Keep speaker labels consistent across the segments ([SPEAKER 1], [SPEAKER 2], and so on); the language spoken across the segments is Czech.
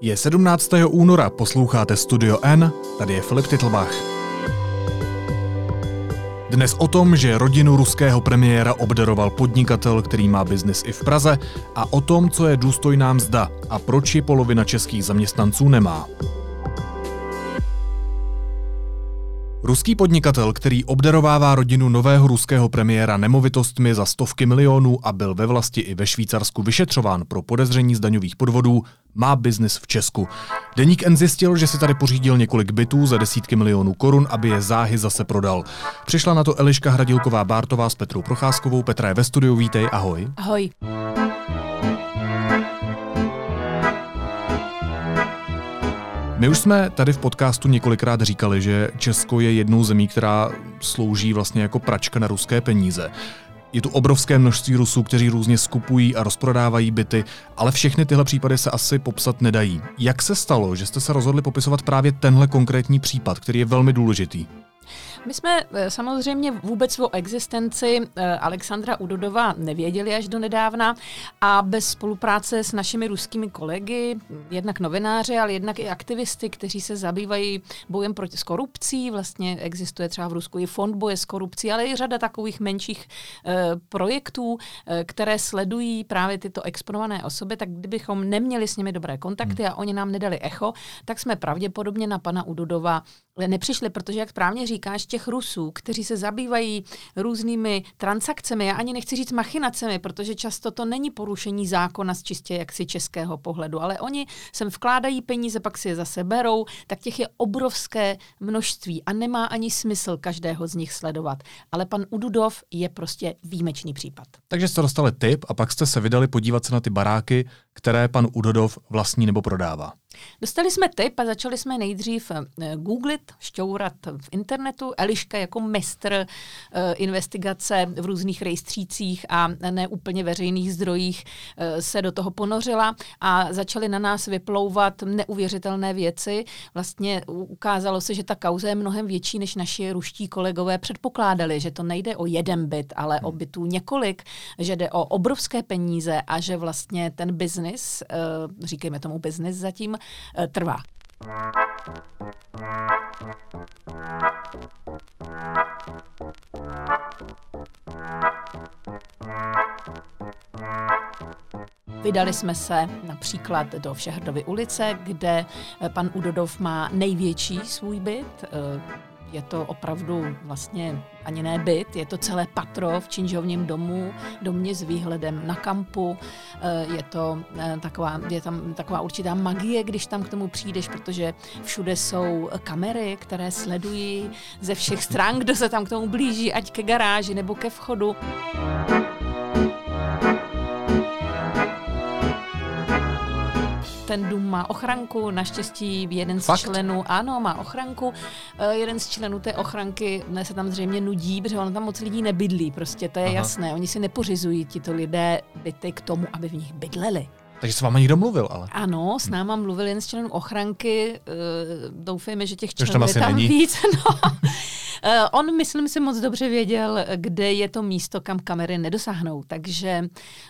[SPEAKER 1] Je 17. února, posloucháte Studio N, tady je Filip Titlbach. Dnes o tom, že rodinu ruského premiéra obdaroval podnikatel, který má biznis i v Praze, a o tom, co je důstojná mzda a proč ji polovina českých zaměstnanců nemá. Ruský podnikatel, který obdarovává rodinu nového ruského premiéra nemovitostmi za stovky milionů a byl ve vlasti i ve Švýcarsku vyšetřován pro podezření z daňových podvodů, má biznis v Česku. Deník N zjistil, že si tady pořídil několik bytů za desítky milionů korun, aby je záhy zase prodal. Přišla na to Eliška Hradilková Bártová s Petrou Procházkovou. Petra je ve studiu, vítej, ahoj.
[SPEAKER 2] Ahoj.
[SPEAKER 1] My už jsme tady v podcastu několikrát říkali, že Česko je jednou zemí, která slouží vlastně jako pračka na ruské peníze. Je tu obrovské množství Rusů, kteří různě skupují a rozprodávají byty, ale všechny tyhle případy se asi popsat nedají. Jak se stalo, že jste se rozhodli popisovat právě tenhle konkrétní případ, který je velmi důležitý?
[SPEAKER 2] My jsme eh, samozřejmě vůbec o existenci eh, Alexandra Udodova nevěděli až do nedávna a bez spolupráce s našimi ruskými kolegy, jednak novináři, ale jednak i aktivisty, kteří se zabývají bojem proti s korupcí, vlastně existuje třeba v Rusku i fond boje s korupcí, ale i řada takových menších eh, projektů, které sledují právě tyto exponované osoby, tak kdybychom neměli s nimi dobré kontakty hmm. a oni nám nedali echo, tak jsme pravděpodobně na pana Udodova nepřišli, protože jak správně říkáš, těch Rusů, kteří se zabývají různými transakcemi, já ani nechci říct machinacemi, protože často to není porušení zákona z čistě jaksi českého pohledu, ale oni sem vkládají peníze, pak si je zase berou, tak těch je obrovské množství a nemá ani smysl každého z nich sledovat. Ale pan Ududov je prostě výjimečný případ.
[SPEAKER 1] Takže jste dostali tip a pak jste se vydali podívat se na ty baráky, které pan Udodov vlastní nebo prodává.
[SPEAKER 2] Dostali jsme tip a začali jsme nejdřív eh, googlit, šťourat v internetu. Eliška jako mistr uh, investigace v různých rejstřících a neúplně veřejných zdrojích uh, se do toho ponořila a začaly na nás vyplouvat neuvěřitelné věci. Vlastně ukázalo se, že ta kauza je mnohem větší, než naši ruští kolegové předpokládali, že to nejde o jeden byt, ale o hmm. bytů několik, že jde o obrovské peníze a že vlastně ten biznis, říkejme tomu biznis zatím, Eh, trvá. Vydali jsme se například do Všehrdovy ulice, kde eh, pan Udodov má největší svůj byt. Je to opravdu vlastně ani ne byt, je to celé patro v činžovním domu, domě s výhledem na kampu. Eh, je to eh, taková, je tam taková určitá magie, když tam k tomu přijdeš, protože všude jsou kamery, které sledují ze všech stran, kdo se tam k tomu blíží, ať ke garáži nebo ke vchodu. Ten dům má ochranku, naštěstí jeden
[SPEAKER 1] Fakt?
[SPEAKER 2] z členů, ano, má ochranku, uh, jeden z členů té ochranky ne, se tam zřejmě nudí, protože on tam moc lidí nebydlí, prostě to je Aha. jasné, oni si nepořizují tito lidé byty k tomu, aby v nich bydleli.
[SPEAKER 1] Takže s váma někdo mluvil, ale.
[SPEAKER 2] Ano, s náma mluvil jen z členů ochranky. Uh, doufejme, že těch členů je tam není. víc. No. Uh, on, myslím si, moc dobře věděl, kde je to místo, kam kamery nedosáhnou. Takže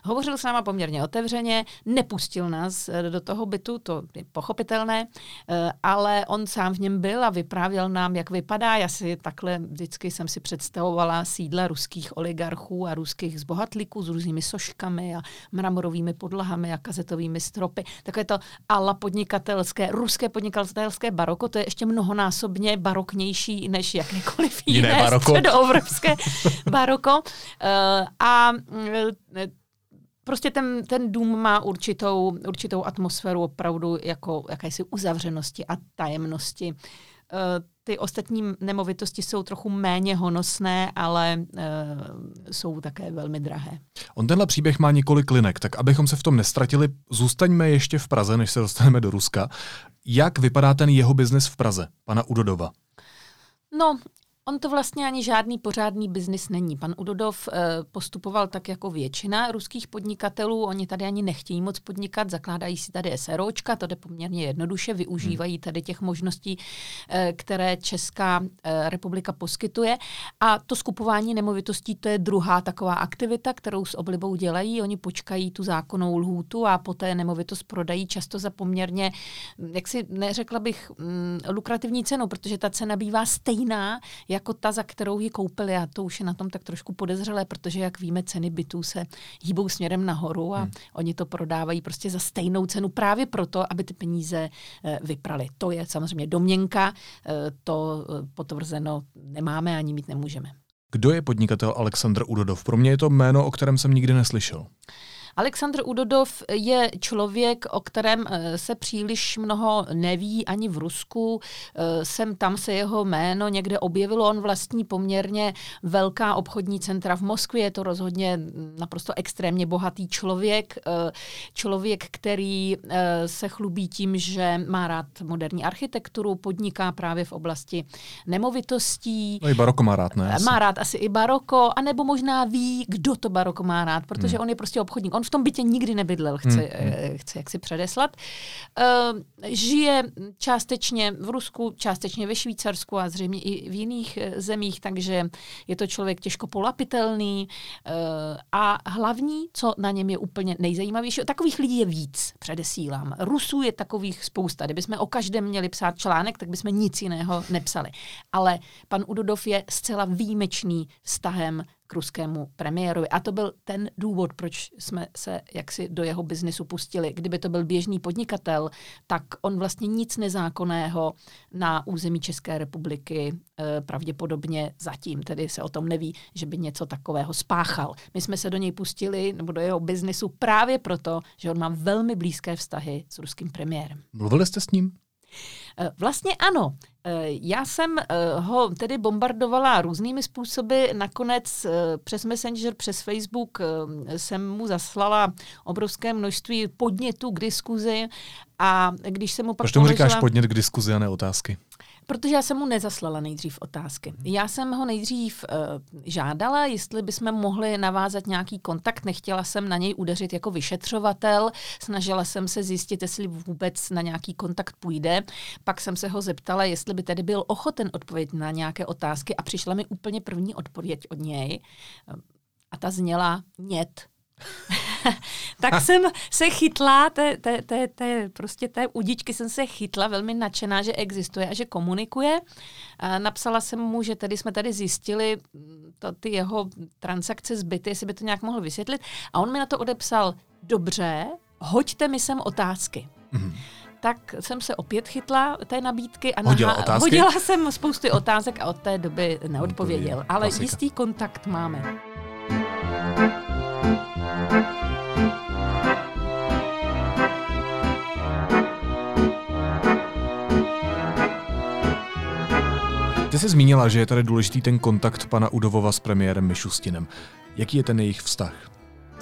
[SPEAKER 2] hovořil s náma poměrně otevřeně, nepustil nás eh, do toho bytu, to je pochopitelné, uh, ale on sám v něm byl a vyprávěl nám, jak vypadá. Já si takhle vždycky jsem si představovala sídla ruských oligarchů a ruských zbohatlíků s různými soškami a mramorovými podlahami a kazetovými stropy. Takové to ala podnikatelské, ruské podnikatelské baroko, to je ještě mnohonásobně baroknější než jakékoliv jakékoliv jiné, jiné baroko. středoevropské baroko. Uh, a uh, prostě ten, ten dům má určitou, určitou atmosféru opravdu jako jakési uzavřenosti a tajemnosti. Uh, ty ostatní nemovitosti jsou trochu méně honosné, ale jsou také velmi drahé.
[SPEAKER 1] On tenhle příběh má několik linek, tak abychom se v tom nestratili, zůstaňme ještě v Praze, než se dostaneme do Ruska. Jak vypadá ten jeho biznis v Praze, pana Udodova?
[SPEAKER 2] No, On to vlastně ani žádný pořádný biznis není. Pan Udodov eh, postupoval tak jako většina ruských podnikatelů. Oni tady ani nechtějí moc podnikat, zakládají si tady SROčka, to jde poměrně jednoduše, využívají hmm. tady těch možností, eh, které Česká eh, republika poskytuje. A to skupování nemovitostí, to je druhá taková aktivita, kterou s oblibou dělají. Oni počkají tu zákonnou lhůtu a poté nemovitost prodají často za poměrně, jak si neřekla bych, mm, lukrativní cenu, protože ta cena bývá stejná, jako ta, za kterou ji koupili a to už je na tom tak trošku podezřelé, protože jak víme, ceny bytů se hýbou směrem nahoru a hmm. oni to prodávají prostě za stejnou cenu právě proto, aby ty peníze e, vyprali. To je samozřejmě domněnka, e, to e, potvrzeno nemáme ani mít nemůžeme.
[SPEAKER 1] Kdo je podnikatel Aleksandr Udodov? Pro mě je to jméno, o kterém jsem nikdy neslyšel.
[SPEAKER 2] Aleksandr Udodov je člověk, o kterém eh, se příliš mnoho neví ani v Rusku. Eh, sem tam se jeho jméno někde objevilo. On vlastní poměrně velká obchodní centra v Moskvě. Je to rozhodně naprosto extrémně bohatý člověk. Eh, člověk, který se chlubí tím, že má rád moderní architekturu, podniká právě v oblasti nemovitostí.
[SPEAKER 1] No i baroko má rád, ne?
[SPEAKER 2] Má rád asi i baroko, anebo možná ví, kdo to baroko má rád, protože hmm. on je prostě obchodník. On v tom bytě nikdy nebydlel, chci, hmm. hmm. chci jak si předeslat. Uh, žije částečně v Rusku, částečně ve Švýcarsku a zřejmě i v jiných eh, zemích, takže je to člověk těžko polapitelný. A hlavní, co na něm je úplně nejzajímavější, takových lidí je víc, předesílám. Rusů je takových spousta. Kdybychom o každém měli psát článek, tak bychom nic jiného nepsali. Ale pan Udodov je zcela výjimečný vztahem k ruskému premiérovi. A to byl ten důvod, proč jsme se jaksi do jeho biznisu pustili. Kdyby to byl běžný podnikatel, tak on vlastně nic nezákonného na území České republiky e, pravděpodobně zatím, tedy se o tom neví, že by něco takového spáchal. My jsme se do něj pustili, nebo do jeho biznisu právě proto, že on má velmi blízké vztahy s ruským premiérem.
[SPEAKER 1] Mluvili jste s ním?
[SPEAKER 2] Eh, vlastně ano. Eh, já jsem eh, ho tedy bombardovala různými způsoby. Nakonec přes Messenger, přes Facebook jsem mu zaslala obrovské množství podnětů k diskuzi a když jsem mu pak
[SPEAKER 1] Proč tomu položila... říkáš podnět k diskuzi a ne otázky?
[SPEAKER 2] Protože já jsem mu nezaslala nejdřív otázky. Mhm. Já jsem ho nejdřív uh, žádala, jestli bychom mohli navázat nějaký kontakt. Nechtěla jsem na něj udeřit jako vyšetřovatel. Snažila jsem se zjistit, jestli vůbec na nějaký kontakt půjde. Pak jsem se ho zeptala, jestli by tedy byl ochoten odpovědět na nějaké otázky a přišla mi úplně první odpověď od něj. A ta zněla nět. tak jsem se chytla, té, té, té, té, prostě té udičky jsem se chytla, velmi nadšená, že existuje a že komunikuje. A napsala jsem mu, že tady jsme tady zjistili to, ty jeho transakce zbyty, jestli by to nějak mohl vysvětlit. A on mi na to odepsal, dobře, hoďte mi sem otázky. Mm-hmm tak jsem se opět chytla té nabídky a
[SPEAKER 1] hodila, naha- otázky?
[SPEAKER 2] hodila jsem spousty otázek a od té doby neodpověděl. Ale Klasika. jistý kontakt máme.
[SPEAKER 1] Ty jsi zmínila, že je tady důležitý ten kontakt pana Udovova s premiérem Mišustinem. Jaký je ten jejich vztah?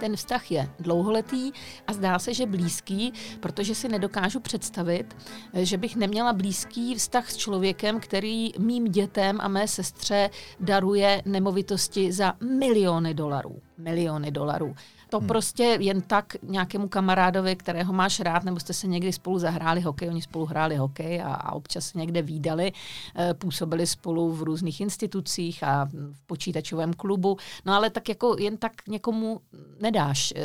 [SPEAKER 2] Ten vztah je dlouholetý a zdá se, že blízký, protože si nedokážu představit, že bych neměla blízký vztah s člověkem, který mým dětem a mé sestře daruje nemovitosti za miliony dolarů. Miliony dolarů to hmm. prostě jen tak nějakému kamarádovi, kterého máš rád, nebo jste se někdy spolu zahráli hokej, oni spolu hráli hokej a, a občas se někde výdali, e, působili spolu v různých institucích a v počítačovém klubu, no ale tak jako jen tak někomu nedáš e,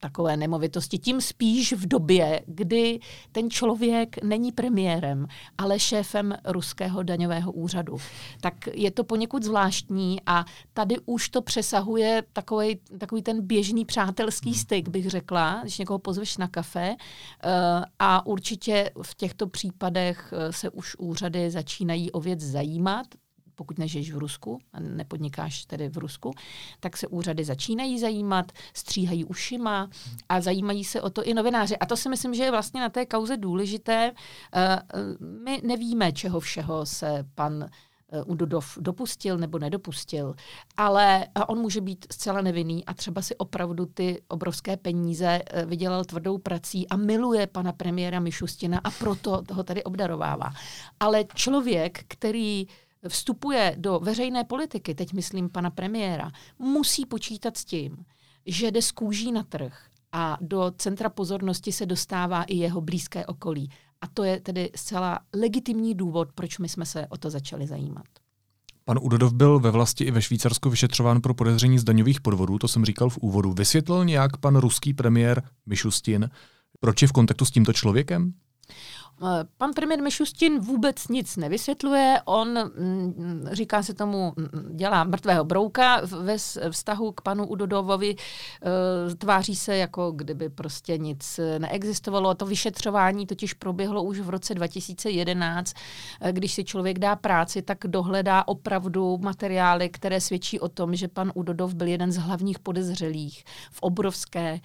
[SPEAKER 2] takové nemovitosti. Tím spíš v době, kdy ten člověk není premiérem, ale šéfem ruského daňového úřadu. Tak je to poněkud zvláštní a tady už to přesahuje takový, takový ten běžný přátelský hmm. styk, bych řekla, když někoho pozveš na kafe. Eh, a určitě v těchto případech eh, se už úřady začínají o věc zajímat pokud nežiješ v Rusku a nepodnikáš tedy v Rusku, tak se úřady začínají zajímat, stříhají ušima a zajímají se o to i novináři. A to si myslím, že je vlastně na té kauze důležité. Eh, my nevíme, čeho všeho se pan Eh, Udodov dopustil nebo nedopustil, ale on může být zcela nevinný a třeba si opravdu ty obrovské peníze eh, vydělal tvrdou prací a miluje pana premiéra Mišustina a proto ho tady obdarovává. Ale člověk, který vstupuje do veřejné politiky, teď myslím pana premiéra, musí počítat s tím, že jde z kůží na trh a do centra pozornosti se dostává i jeho blízké okolí. A to je tedy zcela legitimní důvod, proč my jsme se o to začali zajímat.
[SPEAKER 1] Pan Udodov byl ve vlasti i ve Švýcarsku vyšetřován pro podezření z daňových podvodů, to jsem říkal v úvodu. Vysvětlil nějak pan ruský premiér Mišustin, proč je v kontaktu s tímto člověkem?
[SPEAKER 2] Eh, pan premiér Mišustin vůbec nic nevysvětluje, on mm, říká se tomu, mm, dělá mrtvého brouka ve vztahu k panu Udodovovi, eh, tváří se jako kdyby prostě nic neexistovalo. To vyšetřování totiž proběhlo už v roce 2011. Eh, když si člověk dá práci, tak dohledá opravdu materiály, které svědčí o tom, že pan Udodov byl jeden z hlavních podezřelých v obrovské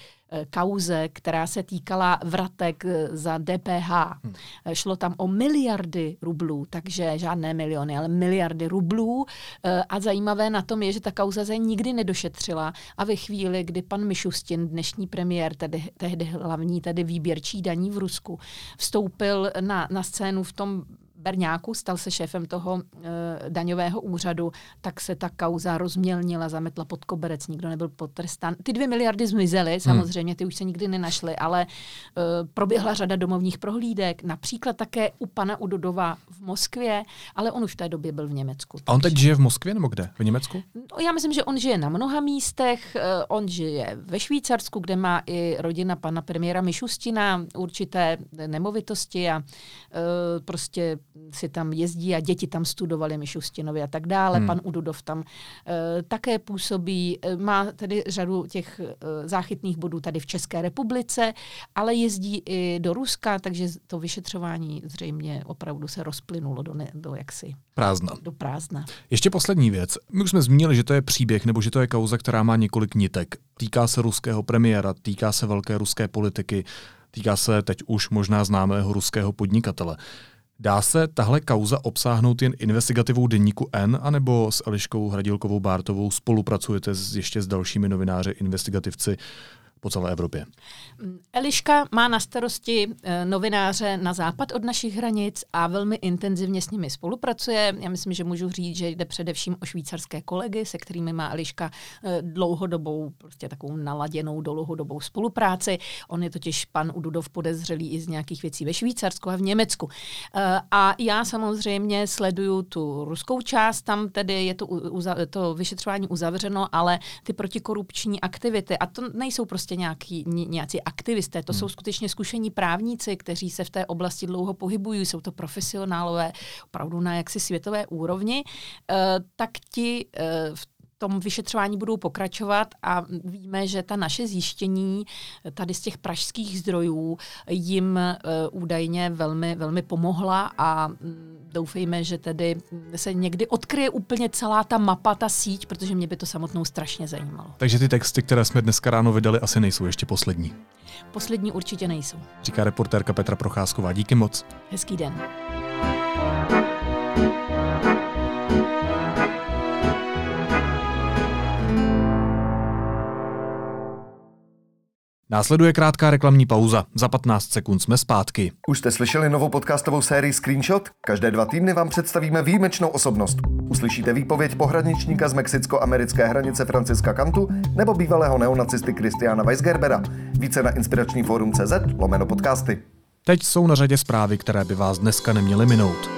[SPEAKER 2] kauze, která se týkala vratek eh, za DPH. Hmm. Eh, šlo tam o miliardy rublů, takže žádné miliony, ale miliardy rublů. A zajímavé na tom je, že ta kauza se nikdy nedošetřila a ve chvíli, kdy pan Mišustin, dnešní premiér, tedy tehdy hlavní tedy výběrčí daní v Rusku, vstoupil na, na scénu v tom Berňáku, stal se šéfem toho e, daňového úřadu, tak se ta kauza rozmělnila, zametla pod koberec, nikdo nebyl potrestán. Ty dvě miliardy zmizely, hmm. samozřejmě, ty už se nikdy nenašly, ale e, proběhla řada domovních prohlídek, například také u pana Udodova v Moskvě, ale on už v té době byl v Německu.
[SPEAKER 1] A on teď žije v Moskvě nebo kde? V Německu?
[SPEAKER 2] No, já myslím, že on žije na mnoha místech, e, on žije ve Švýcarsku, kde má i rodina pana premiéra Mišustina určité nemovitosti a e, prostě si tam jezdí a děti tam studovali Mišustinovi a tak dále. Hmm. Pan Ududov tam uh, také působí, uh, má tedy řadu těch uh, záchytných bodů tady v České republice, ale jezdí i do Ruska, takže to vyšetřování zřejmě opravdu se rozplynulo do, ne, do jaksi
[SPEAKER 1] prázdna.
[SPEAKER 2] Do prázdna.
[SPEAKER 1] Ještě poslední věc. My už jsme zmínili, že to je příběh nebo že to je kauza, která má několik nitek. Týká se ruského premiéra, týká se velké ruské politiky, týká se teď už možná známého ruského podnikatele. Dá se tahle kauza obsáhnout jen investigativou denníku N, anebo s Eliškou Hradilkovou Bártovou spolupracujete s, ještě s dalšími novináři, investigativci po celé Evropě.
[SPEAKER 2] Eliška má na starosti eh, novináře na západ od našich hranic a velmi intenzivně s nimi spolupracuje. Já myslím, že můžu říct, že jde především o švýcarské kolegy, se kterými má Eliška eh, dlouhodobou, prostě takovou naladěnou dlouhodobou spolupráci. On je totiž pan Ududov podezřelý i z nějakých věcí ve Švýcarsku a v Německu. Eh, a já samozřejmě sleduju tu ruskou část, tam tedy je to, to vyšetřování uzavřeno, ale ty protikorupční aktivity, a to nejsou prostě prostě nějaký, nějací aktivisté, to hmm. jsou skutečně zkušení právníci, kteří se v té oblasti dlouho pohybují, jsou to profesionálové opravdu na jaksi světové úrovni, uh, tak ti uh, v tom vyšetřování budou pokračovat a víme, že ta naše zjištění tady z těch pražských zdrojů jim uh, údajně velmi, velmi pomohla a mm, doufejme, že tedy se někdy odkryje úplně celá ta mapa, ta síť, protože mě by to samotnou strašně zajímalo.
[SPEAKER 1] Takže ty texty, které jsme dneska ráno vydali, asi nejsou ještě poslední.
[SPEAKER 2] Poslední určitě nejsou.
[SPEAKER 1] Říká reportérka Petra Procházková. Díky moc.
[SPEAKER 2] Hezký den.
[SPEAKER 1] Následuje krátká reklamní pauza. Za 15 sekund jsme zpátky.
[SPEAKER 3] Už jste slyšeli novou podcastovou sérii Screenshot? Každé dva týdny vám představíme výjimečnou osobnost. Uslyšíte výpověď pohraničníka z mexicko-americké hranice Franciska Kantu nebo bývalého neonacisty Christiana Weisgerbera. Více na inspirační fórum CZ lomeno podcasty.
[SPEAKER 1] Teď jsou na řadě zprávy, které by vás dneska neměly minout.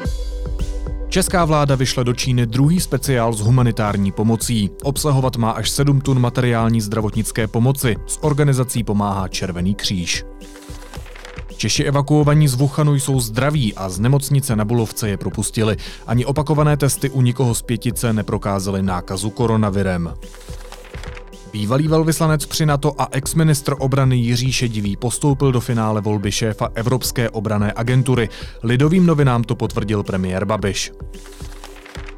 [SPEAKER 1] Česká vláda vyšle do Číny druhý speciál s humanitární pomocí. Obsahovat má až 7 tun materiální zdravotnické pomoci. S organizací pomáhá Červený kříž. Češi evakuovaní z Wuhanu jsou zdraví a z nemocnice na Bulovce je propustili. Ani opakované testy u nikoho z pětice neprokázaly nákazu koronavirem. Bývalý velvyslanec při NATO a exministr obrany Jiří Šedivý postoupil do finále volby šéfa Evropské obrané agentury. Lidovým novinám to potvrdil premiér Babiš.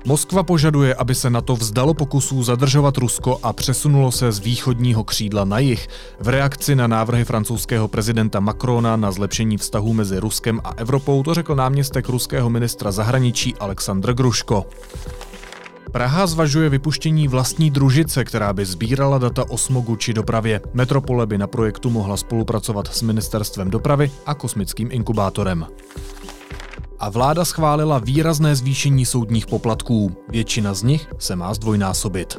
[SPEAKER 1] Moskva požaduje, aby se NATO vzdalo pokusů zadržovat Rusko a přesunulo se z východního křídla na jih v reakci na návrhy francouzského prezidenta Macrona na zlepšení vztahů mezi Ruskem a Evropou, to řekl náměstek ruského ministra zahraničí Aleksandr Gruško. Praha zvažuje vypuštění vlastní družice, která by sbírala data o smogu či dopravě. Metropole by na projektu mohla spolupracovat s ministerstvem dopravy a kosmickým inkubátorem. A vláda schválila výrazné zvýšení soudních poplatků. Většina z nich se má zdvojnásobit.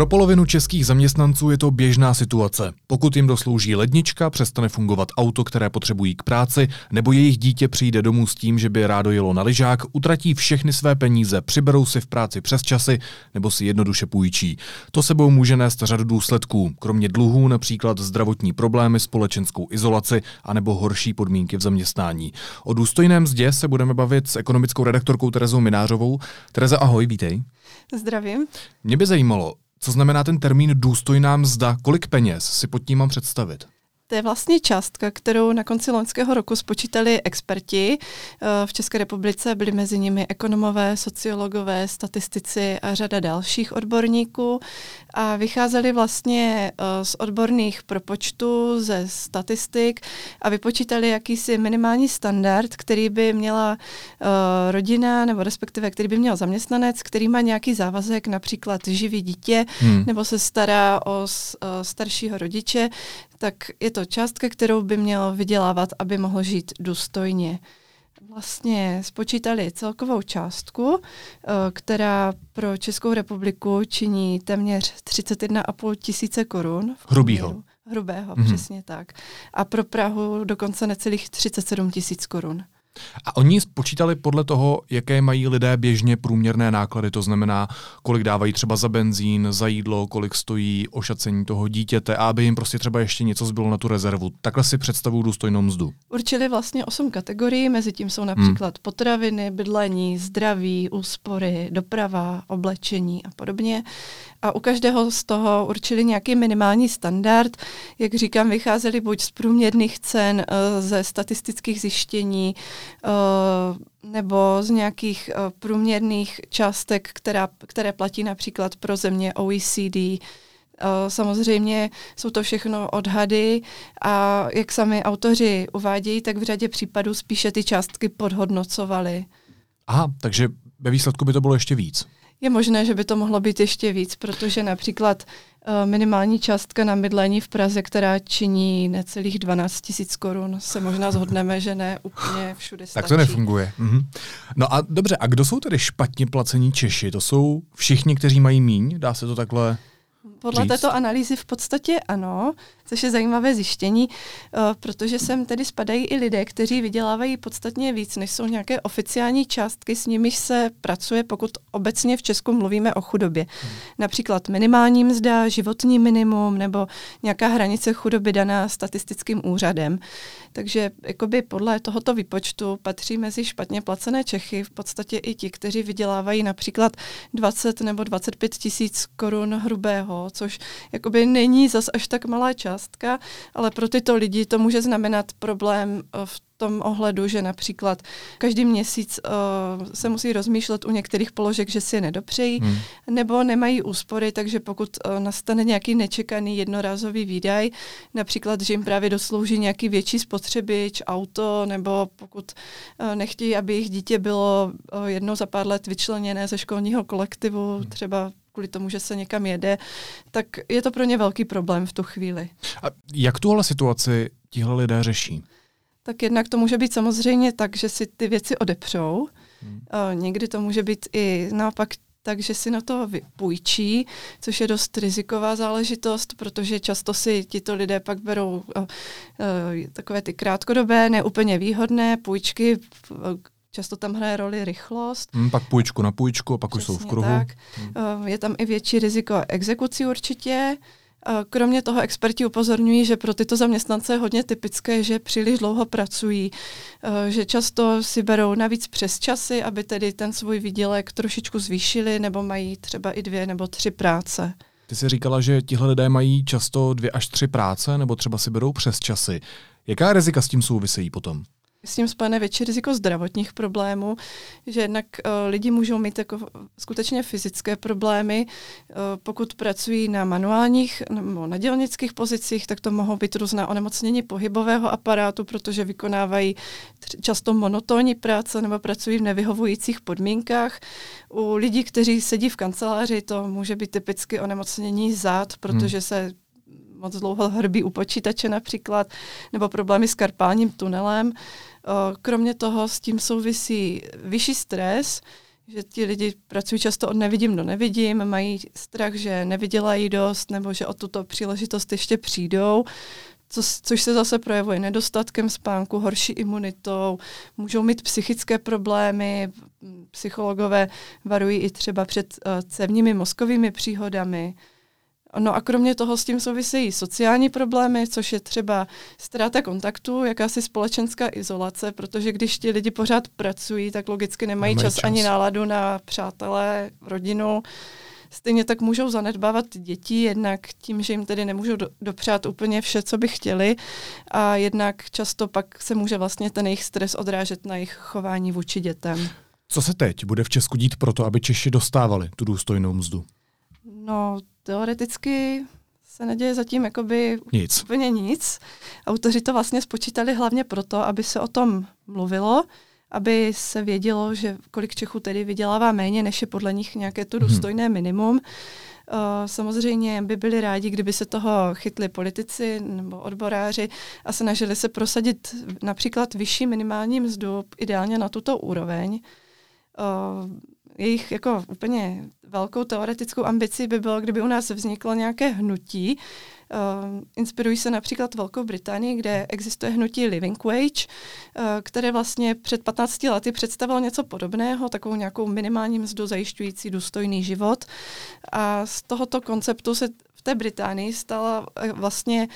[SPEAKER 1] Pro polovinu českých zaměstnanců je to běžná situace. Pokud jim doslouží lednička, přestane fungovat auto, které potřebují k práci, nebo jejich dítě přijde domů s tím, že by rádo jelo na lyžák, utratí všechny své peníze, přiberou si v práci přes časy nebo si jednoduše půjčí. To sebou může nést řadu důsledků, kromě dluhů například zdravotní problémy, společenskou izolaci anebo horší podmínky v zaměstnání. O důstojném mzdě se budeme bavit s ekonomickou redaktorkou Terezou Minářovou. Tereza, ahoj, vítej.
[SPEAKER 4] Zdravím.
[SPEAKER 1] Mě by zajímalo, co znamená ten termín důstojná mzda? Kolik peněz si pod tím mám představit?
[SPEAKER 4] To je vlastně částka, kterou na konci loňského roku spočítali experti. Eh, v České republice byli mezi nimi ekonomové, sociologové, statistici a řada dalších odborníků a vycházeli vlastně eh, z odborných propočtů, ze statistik a vypočítali jakýsi minimální standard, který by měla eh, rodina nebo respektive který by měl zaměstnanec, který má nějaký závazek, například živí dítě hmm. nebo se stará o staršího rodiče, tak je to částka, kterou by měl vydělávat, aby mohl žít důstojně. Vlastně spočítali celkovou částku, eh, která pro Českou republiku činí téměř 31,5 tisíce korun.
[SPEAKER 1] Hrubýho.
[SPEAKER 4] Hrubého, mm-hmm. přesně tak. A pro Prahu dokonce necelých 37 tisíc korun.
[SPEAKER 1] A oni spočítali podle toho, jaké mají lidé běžně průměrné náklady, to znamená, kolik dávají třeba za benzín, za jídlo, kolik stojí ošacení toho dítěte, a aby jim prostě třeba ještě něco zbylo na tu rezervu. Takhle si představují důstojnou mzdu.
[SPEAKER 4] Určili vlastně osm kategorií, mezi tím jsou například hmm. potraviny, bydlení, zdraví, úspory, doprava, oblečení a podobně. A u každého z toho určili nějaký minimální standard. Jak říkám, vycházeli buď z průměrných cen, eh, ze statistických zjištění, Eh, nebo z nějakých uh, průměrných částek, která, které platí například pro země OECD. Eh, samozřejmě jsou to všechno odhady a jak sami autoři uvádějí, tak v řadě případů spíše ty částky podhodnocovali.
[SPEAKER 1] Aha, takže ve výsledku by to bylo ještě víc.
[SPEAKER 4] Je možné, že by to mohlo být ještě víc, protože například uh, minimální částka na bydlení v Praze, která činí necelých 12 tisíc korun, se možná zhodneme, že ne úplně všude stačí.
[SPEAKER 1] Tak to nefunguje. Mhm. No a dobře, a kdo jsou tedy špatně placení Češi? To jsou všichni, kteří mají míň? Dá se to takhle
[SPEAKER 4] podle říct? této analýzy v podstatě ano, což je zajímavé zjištění, uh, protože sem tedy spadají i lidé, kteří vydělávají podstatně víc, než jsou nějaké oficiální částky, s nimiž se pracuje, pokud obecně v Česku mluvíme o chudobě. Hmm. Například minimální mzda, životní minimum nebo nějaká hranice chudoby daná statistickým úřadem. Takže jakoby podle tohoto výpočtu patří mezi špatně placené Čechy v podstatě i ti, kteří vydělávají například 20 nebo 25 tisíc korun hrubého, což jakoby není zas až tak malá částka, ale pro tyto lidi to může znamenat problém eh, v tom ohledu, že například každý měsíc uh, se musí rozmýšlet u některých položek, že si je nedopřejí, hmm. nebo nemají úspory, takže pokud uh, nastane nějaký nečekaný jednorázový výdaj, například, že jim právě doslouží nějaký větší spotřebič, auto, nebo pokud uh, nechtějí, aby jejich dítě bylo uh, jednou za pár let vyčleněné ze školního kolektivu, hmm. třeba kvůli tomu, že se někam jede, tak je to pro ně velký problém v tu chvíli.
[SPEAKER 1] A jak tuhle situaci tihle lidé řeší?
[SPEAKER 4] Tak jednak to může být samozřejmě tak, že si ty věci odepřou. Hmm. Někdy to může být i naopak tak, že si na to půjčí, což je dost riziková záležitost, protože často si tito lidé pak berou uh, uh, takové ty krátkodobé, neúplně výhodné půjčky, Často tam hraje roli rychlost.
[SPEAKER 1] Hmm, pak půjčku na půjčku a pak Přesně už jsou v kruhu. Tak.
[SPEAKER 4] Hmm. Je tam i větší riziko exekucí určitě. Kromě toho experti upozorňují, že pro tyto zaměstnance je hodně typické, že příliš dlouho pracují, eh, že často si berou navíc přes časy, aby tedy ten svůj výdělek trošičku zvýšili, nebo mají třeba i dvě nebo tři práce.
[SPEAKER 1] Ty jsi říkala, že tihle lidé mají často dvě až tři práce, nebo třeba si berou přes časy. Jaká rizika s tím souvisejí potom?
[SPEAKER 4] S tím spojené větší riziko zdravotních problémů, že jednak uh, lidi můžou mít jako skutečně fyzické problémy. Uh, pokud pracují na manuálních nebo na dělnických pozicích, tak to mohou být různá onemocnění pohybového aparátu, protože vykonávají často monotónní práce nebo pracují v nevyhovujících podmínkách. U lidí, kteří sedí v kanceláři, to může být typicky onemocnění zád, protože hmm. se moc dlouho hrbí u počítače například, nebo problémy s karpálním tunelem. Kromě toho s tím souvisí vyšší stres, že ti lidi pracují často od nevidím do nevidím, mají strach, že nevydělají dost nebo že o tuto příležitost ještě přijdou, co, což se zase projevuje nedostatkem spánku, horší imunitou, můžou mít psychické problémy, psychologové varují i třeba před uh, cévními mozkovými příhodami. No a kromě toho s tím souvisejí sociální problémy, což je třeba ztráta kontaktu, jakási společenská izolace, protože když ti lidi pořád pracují, tak logicky nemají, nemají čas, čas ani náladu na přátelé, rodinu. Stejně tak můžou zanedbávat děti, jednak tím, že jim tedy nemůžou do, dopřát úplně vše, co by chtěli a jednak často pak se může vlastně ten jejich stres odrážet na jejich chování vůči dětem.
[SPEAKER 1] Co se teď bude v Česku dít proto, aby Češi dostávali tu důstojnou mzdu?
[SPEAKER 4] No, teoreticky se neděje zatím jakoby
[SPEAKER 1] nic.
[SPEAKER 4] úplně nic. Autoři to vlastně spočítali hlavně proto, aby se o tom mluvilo, aby se vědělo, že kolik Čechů tedy vydělává méně, než je podle nich nějaké to mhm. důstojné minimum. Uh, samozřejmě by byli rádi, kdyby se toho chytli politici nebo odboráři a snažili se prosadit například vyšší minimální mzdu, ideálně na tuto úroveň. Jejich jako úplně velkou teoretickou ambicí by bylo, kdyby u nás vzniklo nějaké hnutí. Uh, inspirují se například Velkou Británii, kde existuje hnutí Living Wage, uh, které vlastně před 15 lety představilo něco podobného, takovou nějakou minimální mzdu zajišťující důstojný život. A z tohoto konceptu se v té Británii stala eh, vlastně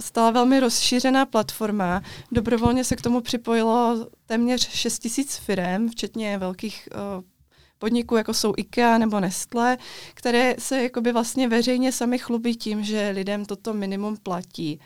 [SPEAKER 4] stala velmi rozšířená platforma. Dobrovolně se k tomu připojilo téměř 6 tisíc firm, včetně velkých uh, podniků, jako jsou IKEA nebo Nestle, které se jakoby vlastně veřejně sami chlubí tím, že lidem toto minimum platí.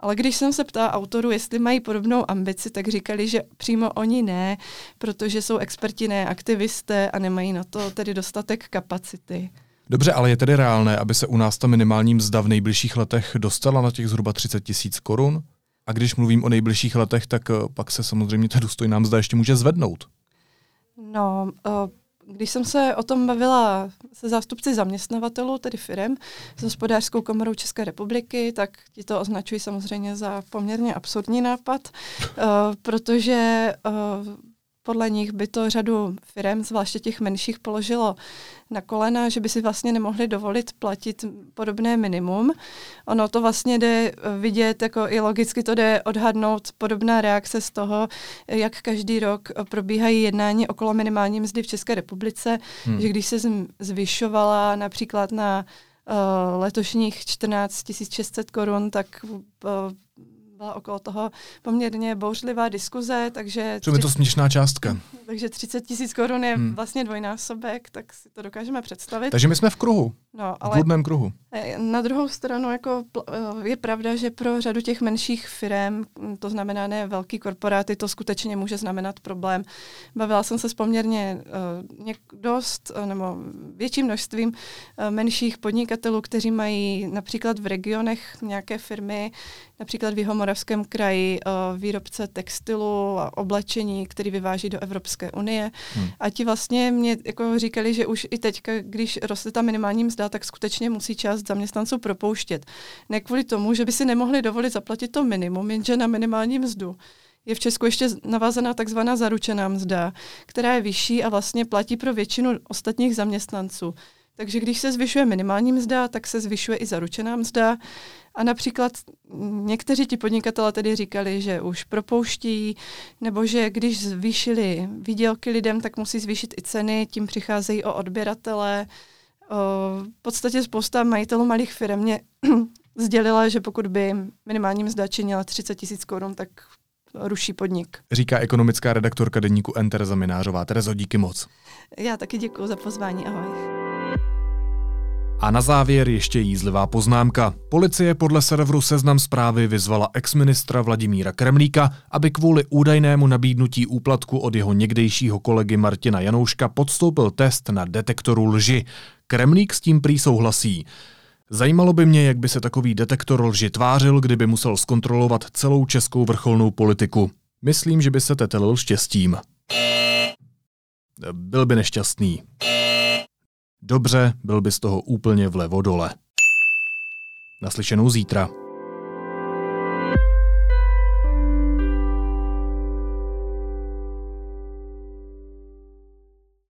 [SPEAKER 4] Ale když jsem se ptala autorů, jestli mají podobnou ambici, tak říkali, že přímo oni ne, protože jsou experti, ne aktivisté a nemají na to tedy dostatek kapacity.
[SPEAKER 1] Dobře, ale je tedy reálné, aby se u nás ta minimální mzda v nejbližších letech dostala na těch zhruba 30 tisíc korun? A když mluvím o nejbližších letech, tak eh, pak se samozřejmě ta důstojná mzda ještě může zvednout.
[SPEAKER 4] No, uh, když jsem se o tom bavila se zástupci zaměstnavatelů, tedy firm, s hospodářskou komorou České republiky, tak ti to označují samozřejmě za poměrně absurdní nápad, uh, protože uh, podle nich by to řadu firm, zvláště těch menších, položilo na kolena, že by si vlastně nemohli dovolit platit podobné minimum. Ono to vlastně jde vidět, jako i logicky to jde odhadnout podobná reakce z toho, jak každý rok probíhají jednání okolo minimální mzdy v České republice, hmm. že když se zvyšovala například na letošních 14 600 korun, tak byla okolo toho poměrně bouřlivá diskuze, takže...
[SPEAKER 1] Co je to směšná částka.
[SPEAKER 4] Takže 30 tisíc korun je hmm. vlastně dvojnásobek, tak si to dokážeme představit.
[SPEAKER 1] Takže my jsme v kruhu. No, ale v bludném kruhu.
[SPEAKER 4] Na druhou stranu jako eh, je pravda, že pro řadu těch menších firm, to znamená ne velký korporáty, to skutečně může znamenat problém. Bavila jsem se s poměrně něk, dost, nebo větším množstvím menších podnikatelů, kteří mají například v regionech nějaké firmy, například v Jihomoravském kraji uh, výrobce textilu a oblečení, který vyváží do Evropské unie. Hmm. A ti vlastně mě jako říkali, že už i teďka, když roste ta minimální mzda, tak skutečně musí část zaměstnanců propouštět. Ne kvůli tomu, že by si nemohli dovolit zaplatit to minimum, jenže na minimální mzdu je v Česku ještě navázaná takzvaná zaručená mzda, která je vyšší a vlastně platí pro většinu ostatních zaměstnanců. Takže když se zvyšuje minimální mzda, tak se zvyšuje i zaručená mzda. A například někteří ti podnikatele tedy říkali, že už propouští, nebo že když zvýšili výdělky lidem, tak musí zvýšit i ceny, tím přicházejí o odběratele. V podstatě spousta majitelů malých firm mě sdělila, že pokud by minimální mzda činila 30 tisíc korun, tak ruší podnik.
[SPEAKER 1] Říká ekonomická redaktorka deníku Enter Zaminářová. Terezo, díky moc.
[SPEAKER 4] Já taky děkuji za pozvání. Ahoj.
[SPEAKER 1] A na závěr ještě jízlivá poznámka. Policie podle serveru Seznam zprávy vyzvala exministra Vladimíra Kremlíka, aby kvůli údajnému nabídnutí úplatku od jeho někdejšího kolegy Martina Janouška podstoupil test na detektoru lži. Kremlík s tím prý souhlasí. Zajímalo by mě, jak by se takový detektor lži tvářil, kdyby musel zkontrolovat celou českou vrcholnou politiku. Myslím, že by se tetelil štěstím. Byl by nešťastný. Dobře, byl by z toho úplně vlevo dole. Naslyšenou zítra.